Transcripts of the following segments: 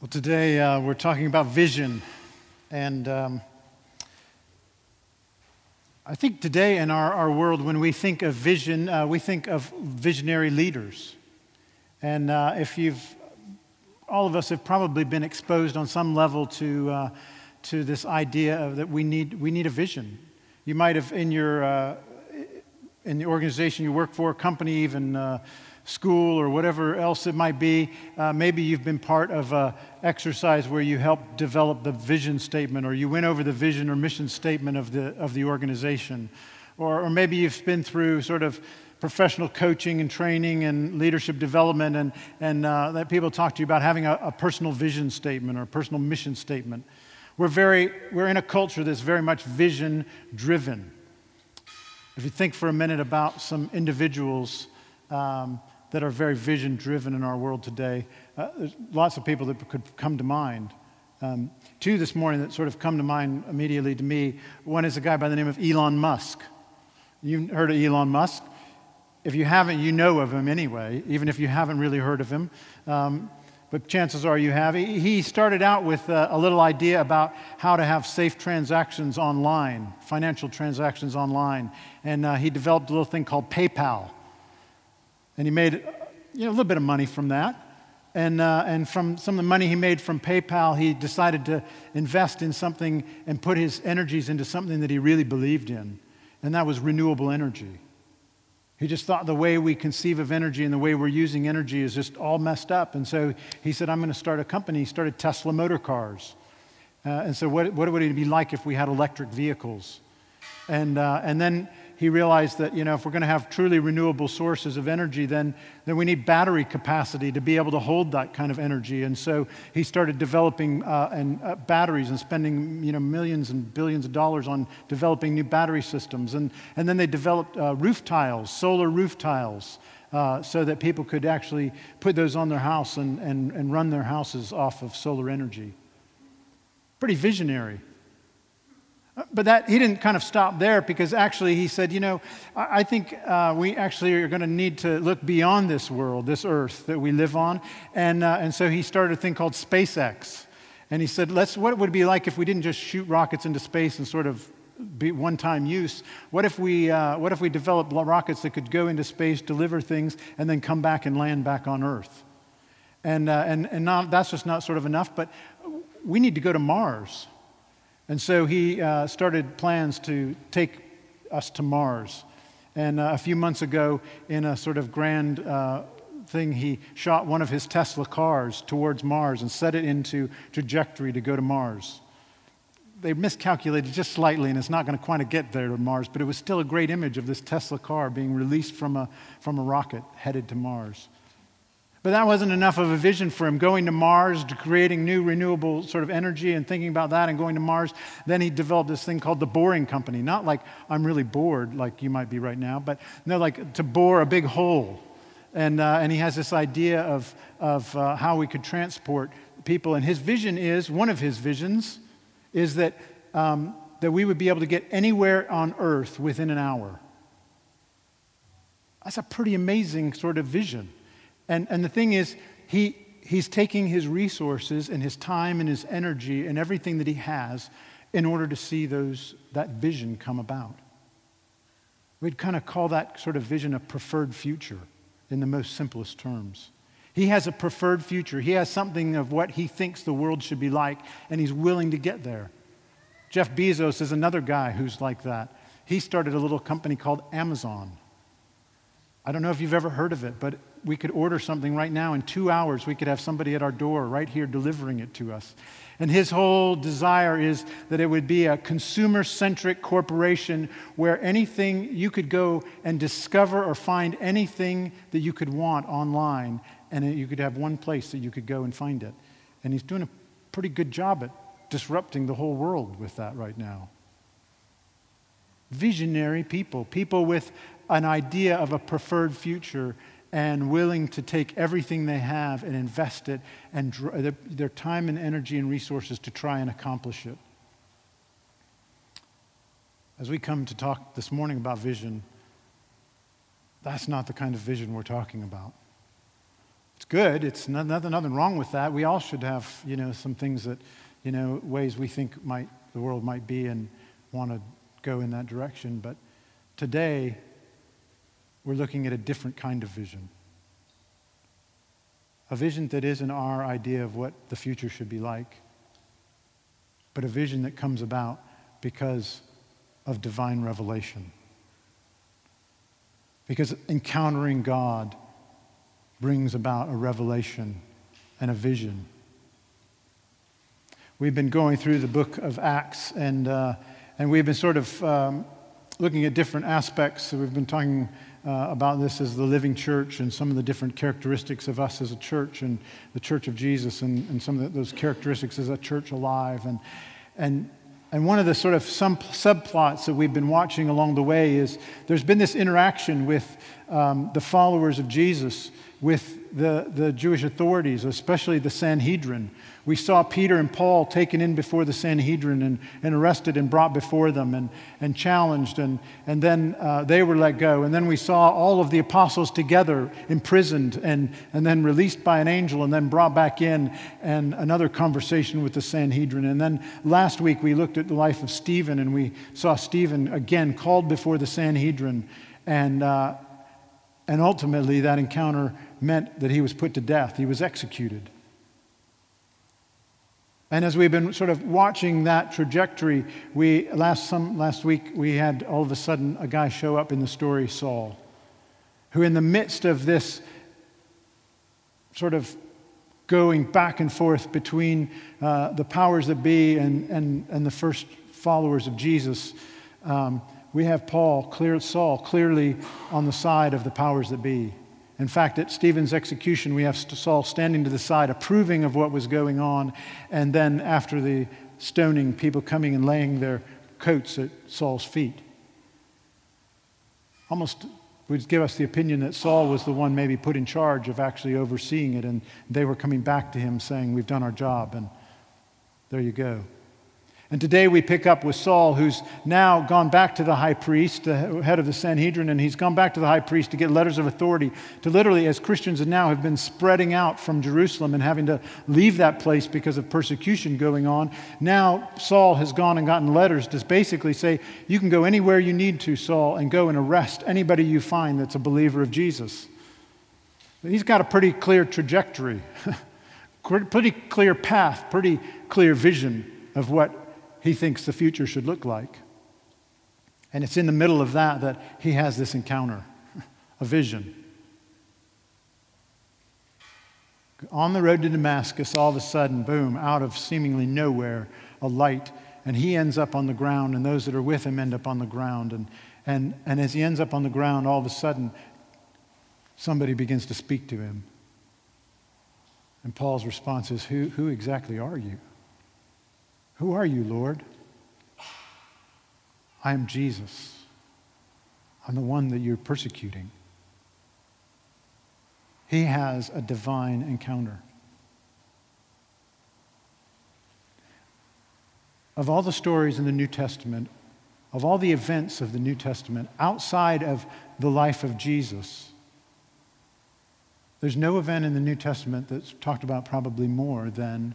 Well, today uh, we're talking about vision. And um, I think today in our, our world, when we think of vision, uh, we think of visionary leaders. And uh, if you've, all of us have probably been exposed on some level to, uh, to this idea of that we need, we need a vision. You might have, in your, uh, in the organization you work for, company, even uh, school or whatever else it might be. Uh, maybe you've been part of an exercise where you helped develop the vision statement or you went over the vision or mission statement of the, of the organization. Or, or maybe you've been through sort of professional coaching and training and leadership development and, and uh, that people talk to you about having a, a personal vision statement or a personal mission statement. We're, very, we're in a culture that's very much vision driven. If you think for a minute about some individuals um, that are very vision driven in our world today. Uh, there's lots of people that could come to mind. Um, two this morning that sort of come to mind immediately to me. One is a guy by the name of Elon Musk. You've heard of Elon Musk? If you haven't, you know of him anyway, even if you haven't really heard of him. Um, but chances are you have. He started out with a, little idea about how to have safe transactions online, financial transactions online. And uh, he developed a little thing called PayPal. And he made you know, a little bit of money from that. And, uh, and from some of the money he made from PayPal, he decided to invest in something and put his energies into something that he really believed in, and that was renewable energy. He just thought the way we conceive of energy and the way we're using energy is just all messed up. And so he said, I'm going to start a company. He started Tesla Motor Cars. Uh, and so, what, what would it be like if we had electric vehicles? And, uh, and then he realized that you know if we're going to have truly renewable sources of energy then, then we need battery capacity to be able to hold that kind of energy. And so he started developing uh, and, uh, batteries and spending you know millions and billions of dollars on developing new battery systems. And, and then they developed uh, roof tiles solar roof tiles uh, so that people could actually put those on their house and, and, and run their houses off of solar energy. Pretty visionary but that he didn't kind of stop there because actually he said, you know, I, think uh, we actually are going to need to look beyond this world, this earth that we live on. And, uh, and so he started a thing called SpaceX. And he said, let's, what would it be like if we didn't just shoot rockets into space and sort of be one-time use? What if we, uh, what if we developed rockets that could go into space, deliver things, and then come back and land back on Earth? And, uh, and, and not, that's just not sort of enough, but we need to go to Mars. And so he uh, started plans to take us to Mars. And uh, a few months ago, in a sort of grand uh, thing, he shot one of his Tesla cars towards Mars and set it into trajectory to go to Mars. They miscalculated just slightly, and it's not going to quite get there to Mars, but it was still a great image of this Tesla car being released from a, from a rocket headed to Mars. But that wasn't enough of a vision for him. Going to Mars, to creating new renewable sort of energy and thinking about that and going to Mars. Then he developed this thing called the Boring Company. Not like I'm really bored, like you might be right now, but no, like to bore a big hole. And, uh, and he has this idea of, of uh, how we could transport people. And his vision is one of his visions is that, um, that we would be able to get anywhere on earth within an hour. That's a pretty amazing sort of vision. And, and the thing is, he, he's taking his resources and his time and his energy and everything that he has in order to see those, that vision come about. We'd kind of call that sort of vision a preferred future in the most simplest terms. He has a preferred future. He has something of what he thinks the world should be like, and he's willing to get there. Jeff Bezos is another guy who's like that. He started a little company called Amazon. I don't know if you've ever heard of it, but we could order something right now. In two hours, we could have somebody at our door right here delivering it to us. And his whole desire is that it would be a consumer centric corporation where anything you could go and discover or find anything that you could want online, and you could have one place that you could go and find it. And he's doing a pretty good job at disrupting the whole world with that right now. Visionary people, people with an idea of a preferred future and willing to take everything they have and invest it and dr- uh, their time and energy and resources to try and accomplish it. As we come to talk this morning about vision, that's not the kind of vision we're talking about. It's good. It's not, nothing, nothing wrong with that. We all should have, you know, some things that, you know, ways we think might, the world might be and want to go in that direction. But today, we're looking at a different kind of vision. A vision that isn't our idea of what the future should be like, but a vision that comes about because of divine revelation. Because encountering God brings about a revelation and a vision. We've been going through the book of Acts, and, uh, and we've been sort of um, looking at different aspects. So we've been talking uh, about this as the living church and some of the different characteristics of us as a church and the church of Jesus and, and some of the, those characteristics as a church alive. And, and, and one of the sort of some subplots that we've been watching along the way is there's been this interaction with um, the followers of Jesus with the, the Jewish authorities, especially the Sanhedrin. We saw Peter and Paul taken in before the Sanhedrin and, and arrested and brought before them and, and challenged, and, and then uh, they were let go. And then we saw all of the apostles together imprisoned and, and then released by an angel and then brought back in, and another conversation with the Sanhedrin. And then last week we looked at the life of Stephen and we saw Stephen again called before the Sanhedrin. And, uh, and ultimately, that encounter meant that he was put to death, he was executed. And as we've been sort of watching that trajectory, we, last, some, last week we had all of a sudden a guy show up in the story, Saul, who, in the midst of this sort of going back and forth between uh, the powers that be and, and, and the first followers of Jesus, um, we have Paul, clear, Saul, clearly on the side of the powers that be. In fact, at Stephen's execution, we have Saul standing to the side, approving of what was going on. And then after the stoning, people coming and laying their coats at Saul's feet. Almost would give us the opinion that Saul was the one maybe put in charge of actually overseeing it, and they were coming back to him saying, We've done our job, and there you go. And today we pick up with Saul, who's now gone back to the high priest, the head of the Sanhedrin, and he's gone back to the high priest to get letters of authority to literally, as Christians now have been spreading out from Jerusalem and having to leave that place because of persecution going on. Now Saul has gone and gotten letters to basically say, You can go anywhere you need to, Saul, and go and arrest anybody you find that's a believer of Jesus. He's got a pretty clear trajectory, pretty clear path, pretty clear vision of what he thinks the future should look like. And it's in the middle of that that he has this encounter, a vision. On the road to Damascus, all of a sudden, boom, out of seemingly nowhere, a light, and he ends up on the ground, and those that are with him end up on the ground. And, and, and as he ends up on the ground, all of a sudden, somebody begins to speak to him. And Paul's response is, Who, who exactly are you? Who are you, Lord? I am Jesus. I'm the one that you're persecuting. He has a divine encounter. Of all the stories in the New Testament, of all the events of the New Testament outside of the life of Jesus, there's no event in the New Testament that's talked about probably more than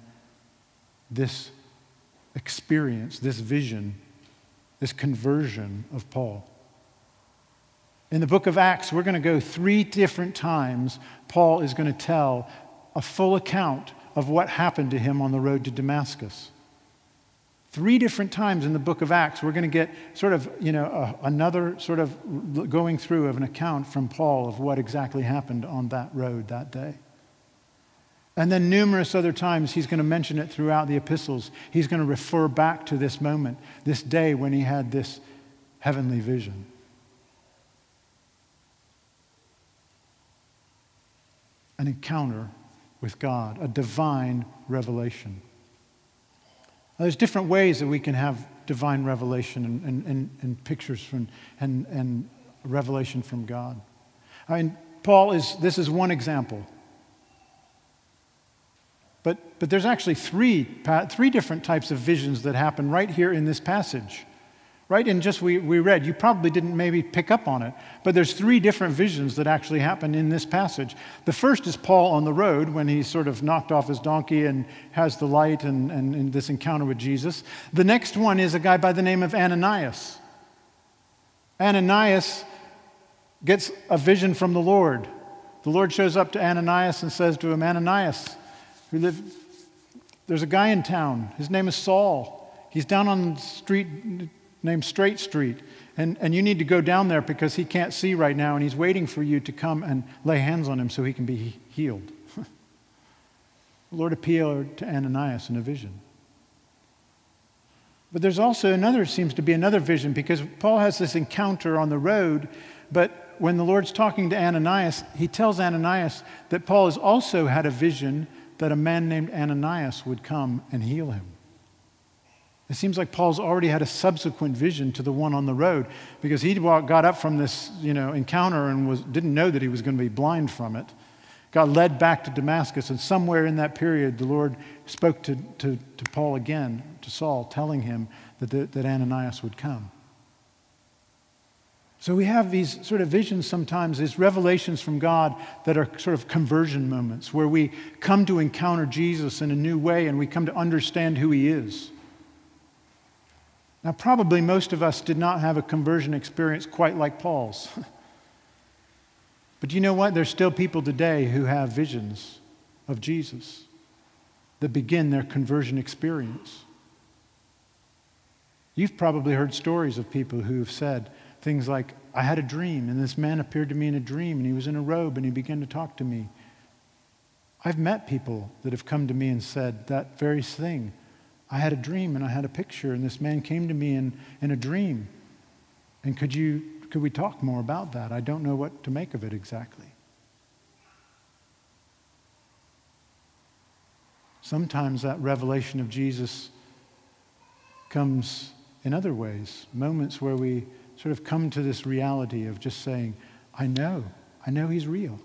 this experience, this vision, this conversion of Paul. In the book of Acts, we're going to go three different times. Paul is going to tell a full account of what happened to him on the road to Damascus. Three different times in the book of Acts, we're going to get sort of, you know, a, another sort of going through of an account from Paul of what exactly happened on that road that day. And then numerous other times, he's going to mention it throughout the epistles. He's going to refer back to this moment, this day when he had this heavenly vision. An encounter with God, a divine revelation. Now, there's different ways that we can have divine revelation and, and, and, and pictures from, and, and revelation from God. I mean, Paul is, this is one example. But, but there's actually three, three different types of visions that happen right here in this passage. right? And just we, we read, you probably didn't maybe pick up on it, but there's three different visions that actually happen in this passage. The first is Paul on the road when he's sort of knocked off his donkey and has the light and, and, and this encounter with Jesus. The next one is a guy by the name of Ananias. Ananias gets a vision from the Lord. The Lord shows up to Ananias and says to him, Ananias, live, there's a guy in town. His name is Saul. He's down on the street named Straight Street. And, and you need to go down there because he can't see right now, and he's waiting for you to come and lay hands on him so he can be healed. the Lord appeared to Ananias in a vision. But there's also another, seems to be another vision because Paul has this encounter on the road, but when the Lord's talking to Ananias, he tells Ananias that Paul has also had a vision that a man named Ananias would come and heal him. It seems like Paul's already had a subsequent vision to the one on the road because he got up from this you know, encounter and was, didn't know that he was going to be blind from it. Got led back to Damascus, and somewhere in that period, the Lord spoke to, to, to Paul again, to Saul, telling him that, that Ananias would come. So we have these sort of visions sometimes, these revelations from God that are sort of conversion moments where we come to encounter Jesus in a new way and we come to understand who he is. Now, probably most of us did not have a conversion experience quite like Paul's. but you know what? There's still people today who have visions of Jesus that begin their conversion experience. You've probably heard stories of people who've said things like, I had a dream, and this man appeared to me in a dream, and he was in a robe, and he began to talk to me. I've met people that have come to me and said that very thing. I had a dream and I had a picture, and this man came to me in, in a dream. And could, you, could we talk more about that? I don't know what to make of it exactly. Sometimes that revelation of Jesus comes in other ways, moments where we sort of come to this reality of just saying, I know, I know he's real.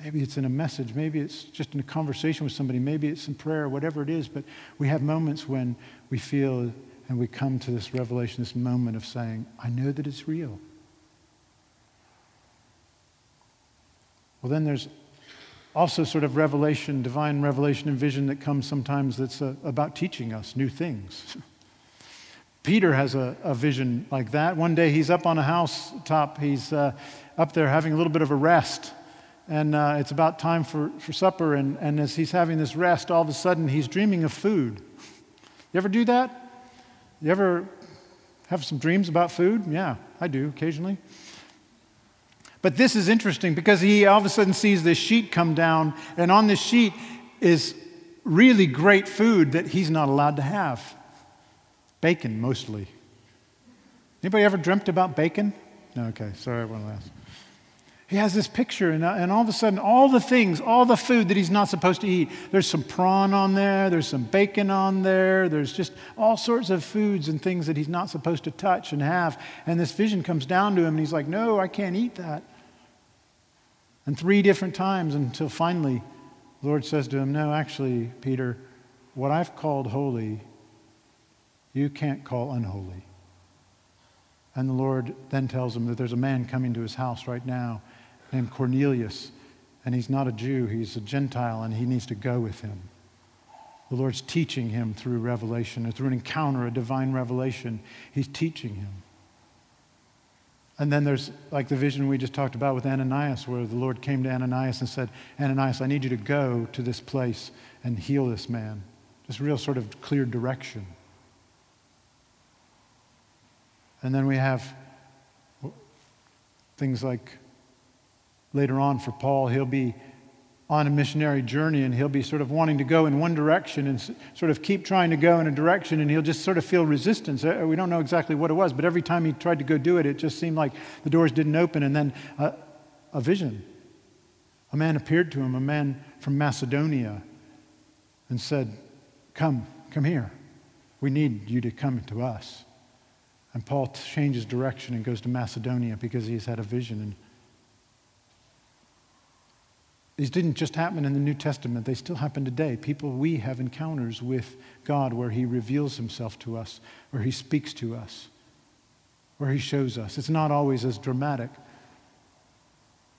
Maybe it's in a message, maybe it's just in a conversation with somebody, maybe it's in prayer, whatever it is, but we have moments when we feel and we come to this revelation, this moment of saying, I know that it's real. Well, then there's also sort of revelation, divine revelation and vision that comes sometimes that's uh, about teaching us new things. Peter has a, a, vision like that. One day he's up on a housetop, he's uh, up there having a little bit of a rest and uh, it's about time for, for supper. And, and as he's having this rest, all of a sudden he's dreaming of food. You ever do that? You ever have some dreams about food? Yeah, I do occasionally. But this is interesting because he all of a sudden sees this sheet come down, and on this sheet is really great food that he's not allowed to have. Bacon, mostly. Anybody ever dreamt about bacon? No, okay, sorry, to ask he has this picture, and, uh, and all of a sudden, all the things, all the food that he's not supposed to eat there's some prawn on there, there's some bacon on there, there's just all sorts of foods and things that he's not supposed to touch and have. And this vision comes down to him, and he's like, No, I can't eat that. And three different times until finally, the Lord says to him, No, actually, Peter, what I've called holy, you can't call unholy. And the Lord then tells him that there's a man coming to his house right now named Cornelius, and he's not a Jew, he's a Gentile, and he needs to go with him. The Lord's teaching him through revelation, or through an encounter, a divine revelation. He's teaching him. And then there's like the vision we just talked about with Ananias, where the Lord came to Ananias and said, Ananias, I need you to go to this place and heal this man. Just real sort of clear direction. And then we have things like later on for Paul, he'll be on a missionary journey and he'll be sort of wanting to go in one direction and sort of keep trying to go in a direction and he'll just sort of feel resistance. Uh, we don't know exactly what it was, but every time he tried to go do it, it just seemed like the doors didn't open. And then a, a vision. A man appeared to him, a man from Macedonia, and said, Come, come here. We need you to come to us. And Paul changes direction and goes to Macedonia because he's had a vision. And These didn't just happen in the New Testament, they still happen today. People, we have encounters with God where He reveals Himself to us, where He speaks to us, where He shows us. It's not always as dramatic.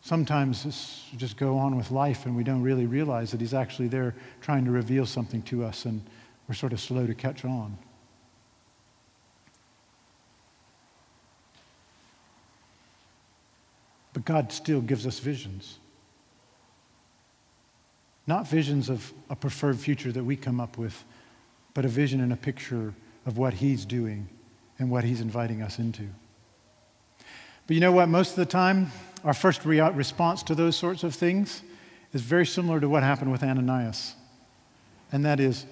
Sometimes just go on with life and we don't really realize that He's actually there trying to reveal something to us and we're sort of slow to catch on. But God still gives us visions. Not visions of a preferred future that we come up with, but a vision and a picture of what He's doing and what He's inviting us into. But you know what? Most of the time, our first re- response to those sorts of things is very similar to what happened with Ananias. And that is,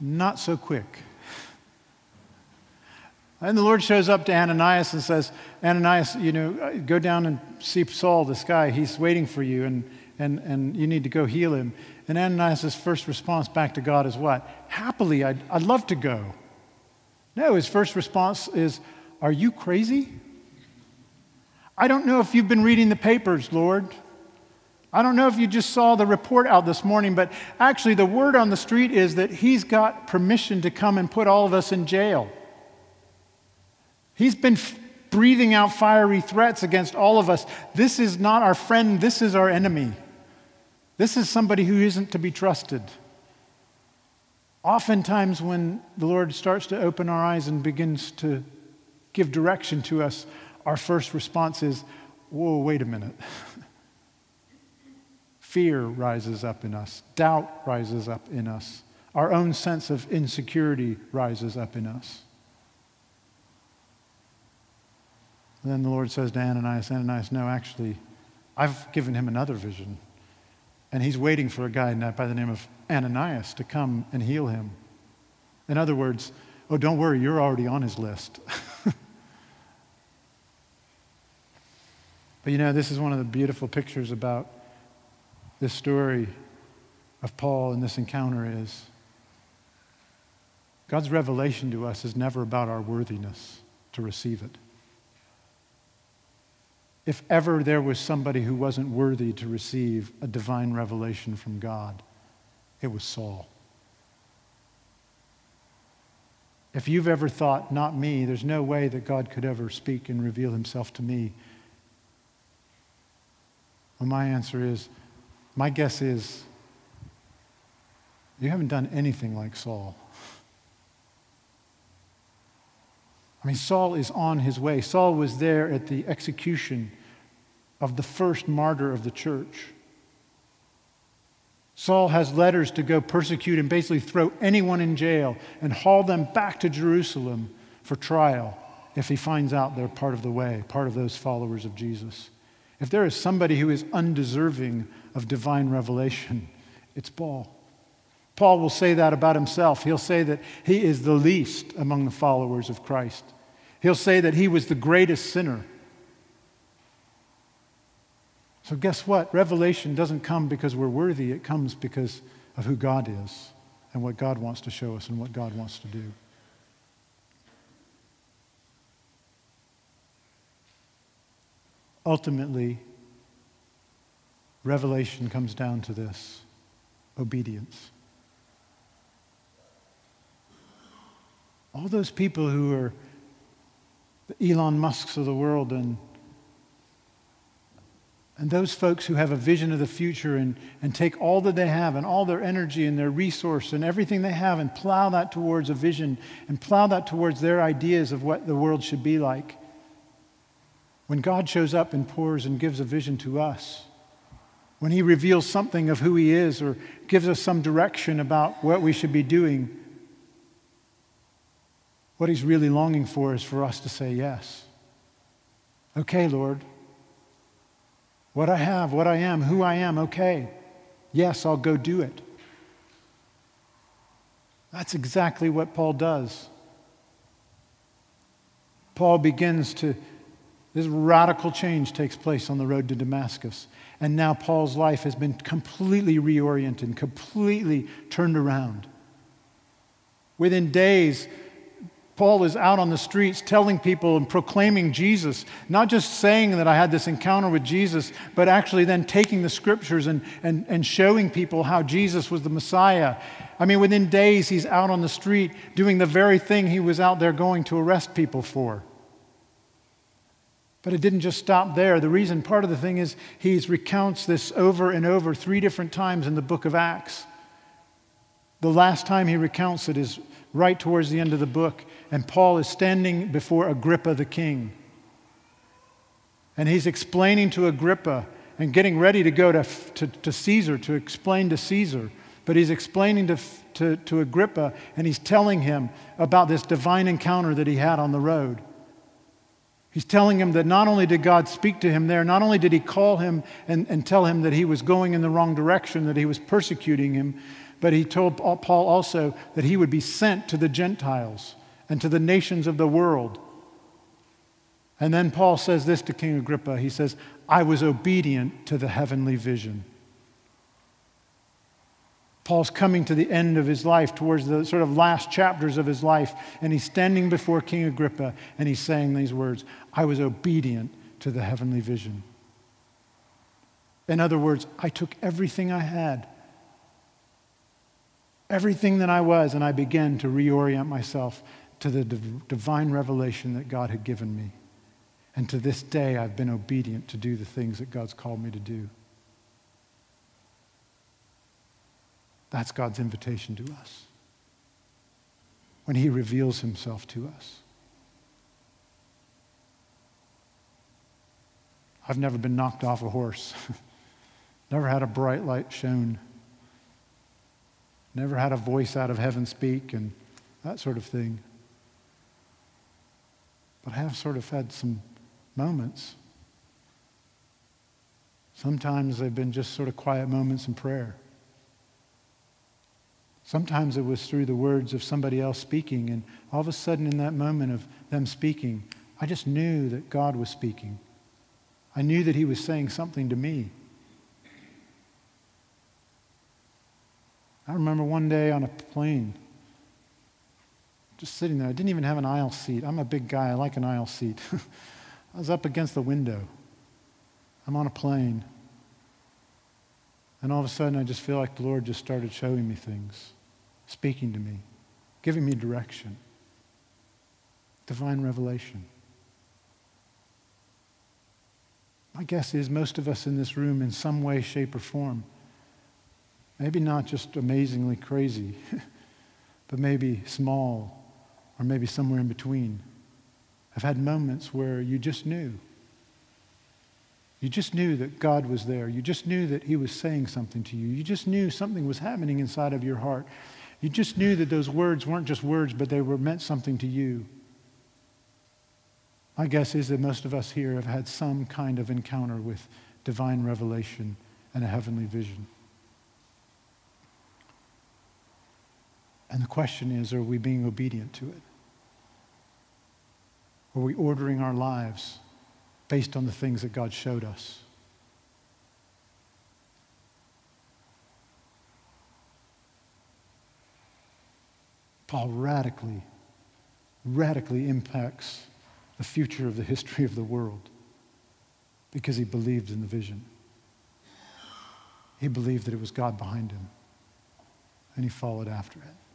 not so quick. And the Lord shows up to Ananias and says, Ananias, you know, uh, go down and see Saul, this guy. He's waiting for you. And and, and you need to go heal him. And Ananias' first response back to God is what? Happily, I'd, I'd love to go. No, his first response is, Are you crazy? I don't know if you've been reading the papers, Lord. I don't know if you just saw the report out this morning, but actually, the word on the street is that he's got permission to come and put all of us in jail. He's been breathing out fiery threats against all of us. This is not our friend, this is our enemy. This is somebody who isn't to be trusted. Oftentimes, when the Lord starts to open our eyes and begins to give direction to us, our first response is, Whoa, wait a minute. Fear rises up in us, doubt rises up in us, our own sense of insecurity rises up in us. And then the Lord says to Ananias, Ananias, no, actually, I've given him another vision. And he's waiting for a guy by the name of Ananias to come and heal him. In other words, oh, don't worry, you're already on his list. but you know, this is one of the beautiful pictures about this story of Paul and this encounter is God's revelation to us is never about our worthiness to receive it if ever there was somebody who wasn't worthy to receive a divine revelation from God, it was Saul. If you've ever thought, not me, there's no way that God could ever speak and reveal himself to me, well, my answer is my guess is you haven't done anything like Saul. I mean, Saul is on his way. Saul was there at the execution of the first martyr of the church. Saul has letters to go persecute and basically throw anyone in jail and haul them back to Jerusalem for trial if he finds out they're part of the way, part of those followers of Jesus. If there is somebody who is undeserving of divine revelation, it's Paul. Paul will say that about himself. He'll say that he is the least among the followers of Christ. He'll say that he was the greatest sinner. So, guess what? Revelation doesn't come because we're worthy, it comes because of who God is and what God wants to show us and what God wants to do. Ultimately, revelation comes down to this obedience. all those people who are the Elon Musks of the world and, and those folks who have a vision of the future and, and take all that they have and all their energy and their resource and everything they have and plow that towards a vision and plow that towards their ideas of what the world should be like. When God shows up and pours and gives a vision to us, when He reveals something of who He is or gives us some direction about what we should be doing, what he's really longing for is for us to say yes. Okay, Lord. What I have, what I am, who I am, okay. Yes, I'll go do it. That's exactly what Paul does. Paul begins to, this radical change takes place on the road to Damascus. And now Paul's life has been completely reoriented, completely turned around. Within days, Paul is out on the streets telling people and proclaiming Jesus, not just saying that I had this encounter with Jesus, but actually then taking the scriptures and, and, and showing people how Jesus was the Messiah. I mean, within days, he's out on the street doing the very thing he was out there going to arrest people for. But it didn't just stop there. The reason, part of the thing is, he recounts this over and over three different times in the book of Acts. The last time he recounts it is right towards the end of the book, and Paul is standing before Agrippa the king. And he's explaining to Agrippa and getting ready to go to, to, to Caesar to explain to Caesar. But he's explaining to, to, to Agrippa and he's telling him about this divine encounter that he had on the road. He's telling him that not only did God speak to him there, not only did he call him and, and tell him that he was going in the wrong direction, that he was persecuting him, but he told Paul also that he would be sent to the Gentiles and to the nations of the world. And then Paul says this to King Agrippa he says, I was obedient to the heavenly vision. Paul's coming to the end of his life, towards the sort of last chapters of his life, and he's standing before King Agrippa and he's saying these words I was obedient to the heavenly vision. In other words, I took everything I had everything that I was, and I began to reorient myself to the div- divine revelation that God had given me. And to this day, I've been obedient to do the things that God's called me to do. That's God's invitation to us when He reveals Himself to us. I've never been knocked off a horse, never had a bright light shown never had a voice out of heaven speak and that sort of thing. But I have sort of had some moments. Sometimes they've been just sort of quiet moments in prayer. Sometimes it was through the words of somebody else speaking, and all of a sudden, in that moment of them speaking, I just knew that God was speaking. I knew that He was saying something to me. I remember one day on a plane, just sitting there. I didn't even have an aisle seat. I'm a big guy, I like an aisle seat. I was up against the window. I'm on a plane. And all of a sudden, I just feel like the Lord just started showing me things, speaking to me, giving me direction, divine revelation. My guess is most of us in this room, in some way, shape, or form, Maybe not just amazingly crazy, but maybe small or maybe somewhere in between. I've had moments where you just knew. You just knew that God was there. You just knew that He was saying something to you. You just knew something was happening inside of your heart. You just knew that those words weren't just words, but they were meant something to you. My guess is that most of us here have had some kind of encounter with divine revelation and a heavenly vision. And the question is are we being obedient to it? Are we ordering our lives based on the things that God showed us? Paul radically, radically impacts the future of the history of the world because he believed in the vision. He believed that it was God behind him, and he followed after it.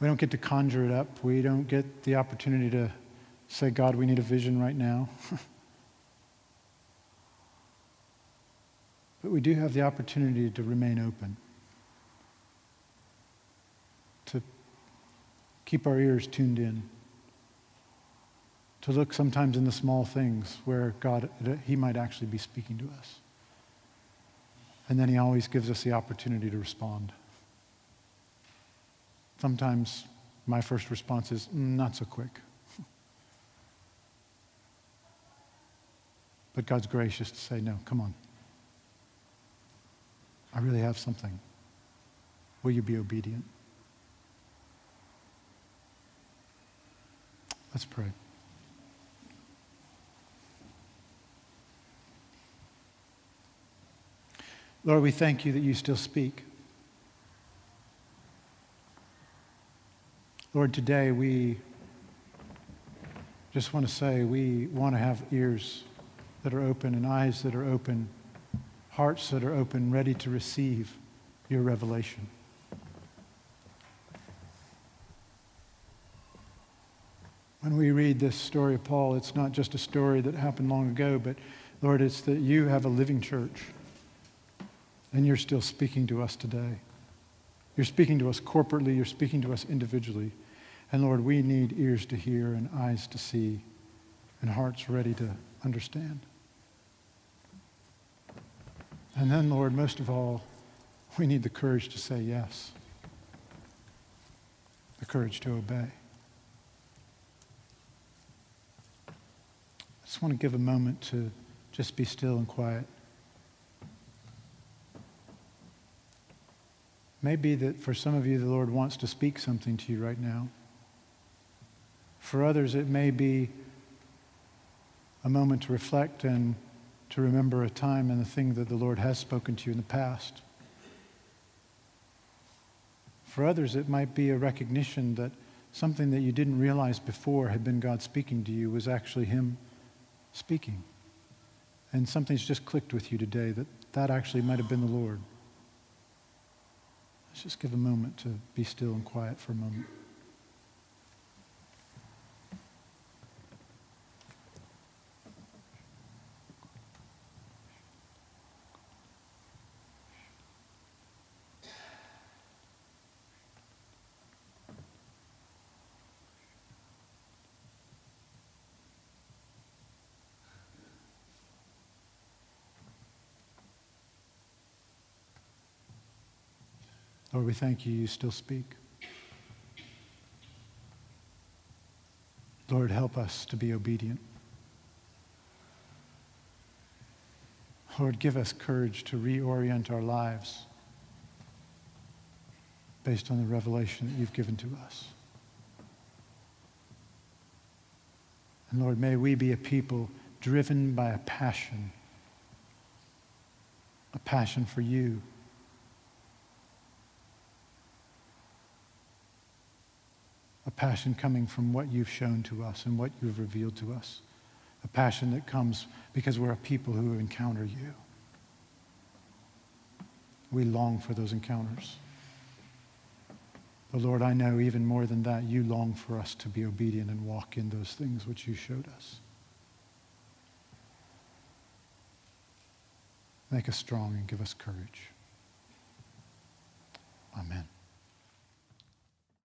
We don't get to conjure it up. We don't get the opportunity to say, God, we need a vision right now. but we do have the opportunity to remain open, to keep our ears tuned in, to look sometimes in the small things where God, He might actually be speaking to us. And then He always gives us the opportunity to respond. Sometimes my first response is, mm, not so quick. But God's gracious to say, no, come on. I really have something. Will you be obedient? Let's pray. Lord, we thank you that you still speak. Lord, today we just want to say we want to have ears that are open and eyes that are open, hearts that are open, ready to receive your revelation. When we read this story of Paul, it's not just a story that happened long ago, but Lord, it's that you have a living church and you're still speaking to us today. You're speaking to us corporately, you're speaking to us individually. And Lord, we need ears to hear and eyes to see and hearts ready to understand. And then, Lord, most of all, we need the courage to say yes, the courage to obey. I just want to give a moment to just be still and quiet. Maybe that for some of you, the Lord wants to speak something to you right now. For others, it may be a moment to reflect and to remember a time and the thing that the Lord has spoken to you in the past. For others, it might be a recognition that something that you didn't realize before had been God speaking to you was actually Him speaking. And something's just clicked with you today that that actually might have been the Lord. Let's just give a moment to be still and quiet for a moment. Lord, we thank you, you still speak. Lord, help us to be obedient. Lord, give us courage to reorient our lives based on the revelation that you've given to us. And Lord, may we be a people driven by a passion, a passion for you passion coming from what you've shown to us and what you've revealed to us, a passion that comes because we're a people who encounter you. We long for those encounters. But Lord, I know even more than that, you long for us to be obedient and walk in those things which you showed us. Make us strong and give us courage. Amen.